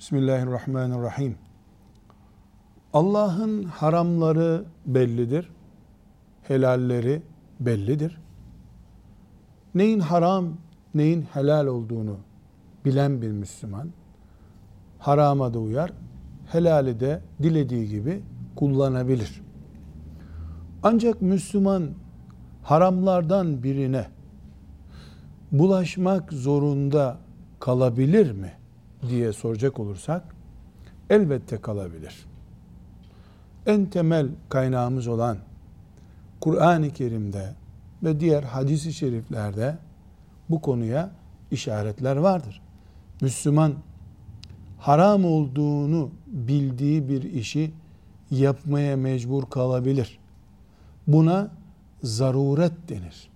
Bismillahirrahmanirrahim. Allah'ın haramları bellidir. Helalleri bellidir. Neyin haram, neyin helal olduğunu bilen bir Müslüman harama da uyar, helali de dilediği gibi kullanabilir. Ancak Müslüman haramlardan birine bulaşmak zorunda kalabilir mi diye soracak olursak elbette kalabilir. En temel kaynağımız olan Kur'an-ı Kerim'de ve diğer hadis-i şeriflerde bu konuya işaretler vardır. Müslüman haram olduğunu bildiği bir işi yapmaya mecbur kalabilir. Buna zaruret denir.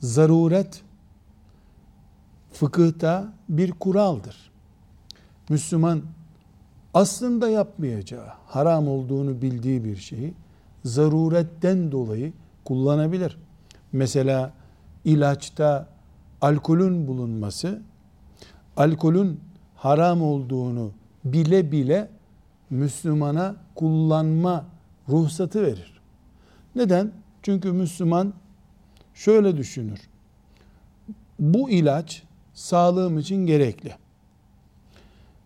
Zaruret fıkıhta bir kuraldır. Müslüman aslında yapmayacağı, haram olduğunu bildiği bir şeyi zaruretten dolayı kullanabilir. Mesela ilaçta alkolün bulunması, alkolün haram olduğunu bile bile Müslümana kullanma ruhsatı verir. Neden? Çünkü Müslüman şöyle düşünür. Bu ilaç sağlığım için gerekli.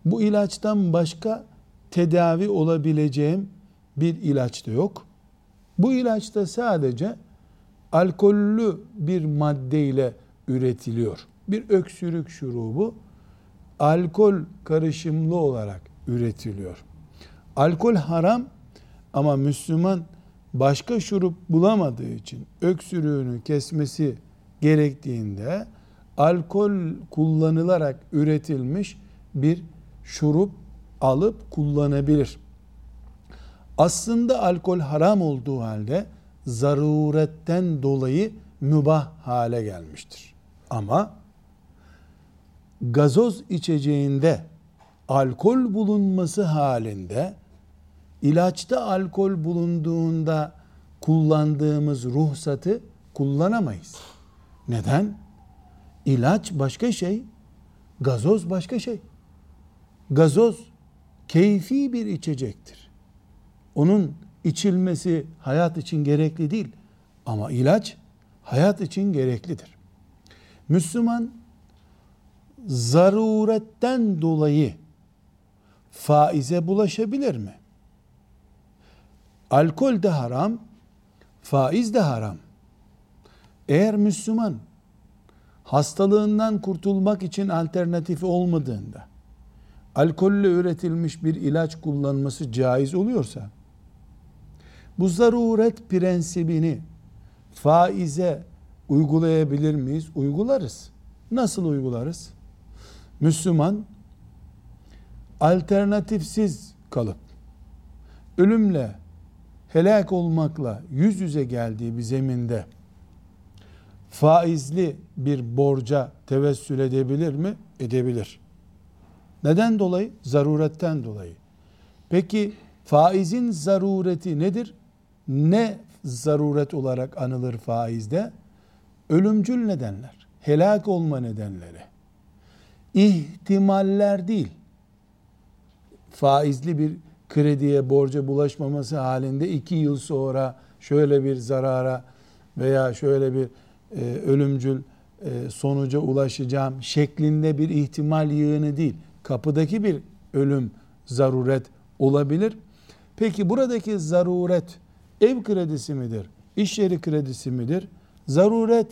Bu ilaçtan başka tedavi olabileceğim bir ilaç da yok. Bu ilaç da sadece alkollü bir maddeyle üretiliyor. Bir öksürük şurubu alkol karışımlı olarak üretiliyor. Alkol haram ama Müslüman başka şurup bulamadığı için öksürüğünü kesmesi gerektiğinde alkol kullanılarak üretilmiş bir şurup alıp kullanabilir. Aslında alkol haram olduğu halde zaruretten dolayı mübah hale gelmiştir. Ama gazoz içeceğinde alkol bulunması halinde ilaçta alkol bulunduğunda kullandığımız ruhsatı kullanamayız. Neden? İlaç başka şey, gazoz başka şey. Gazoz keyfi bir içecektir. Onun içilmesi hayat için gerekli değil ama ilaç hayat için gereklidir. Müslüman zaruretten dolayı faize bulaşabilir mi? Alkol de haram, faiz de haram. Eğer Müslüman hastalığından kurtulmak için alternatifi olmadığında alkolle üretilmiş bir ilaç kullanması caiz oluyorsa bu zaruret prensibini faize uygulayabilir miyiz? Uygularız. Nasıl uygularız? Müslüman alternatifsiz kalıp ölümle helak olmakla yüz yüze geldiği bir zeminde faizli bir borca tevessül edebilir mi? Edebilir. Neden dolayı? Zaruretten dolayı. Peki faizin zarureti nedir? Ne zaruret olarak anılır faizde? Ölümcül nedenler, helak olma nedenleri. İhtimaller değil. Faizli bir krediye, borca bulaşmaması halinde iki yıl sonra şöyle bir zarara veya şöyle bir e, ölümcül e, sonuca ulaşacağım şeklinde bir ihtimal yığını değil. Kapıdaki bir ölüm zaruret olabilir. Peki buradaki zaruret ev kredisi midir? İş yeri kredisi midir? Zaruret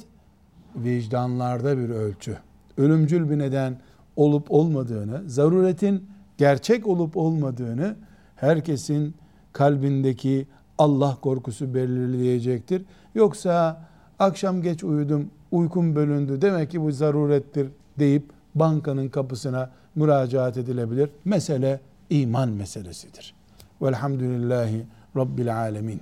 vicdanlarda bir ölçü. Ölümcül bir neden olup olmadığını, zaruretin gerçek olup olmadığını herkesin kalbindeki Allah korkusu belirleyecektir. Yoksa akşam geç uyudum, uykum bölündü demek ki bu zarurettir deyip bankanın kapısına müracaat edilebilir. Mesele iman meselesidir. Velhamdülillahi Rabbil alemin.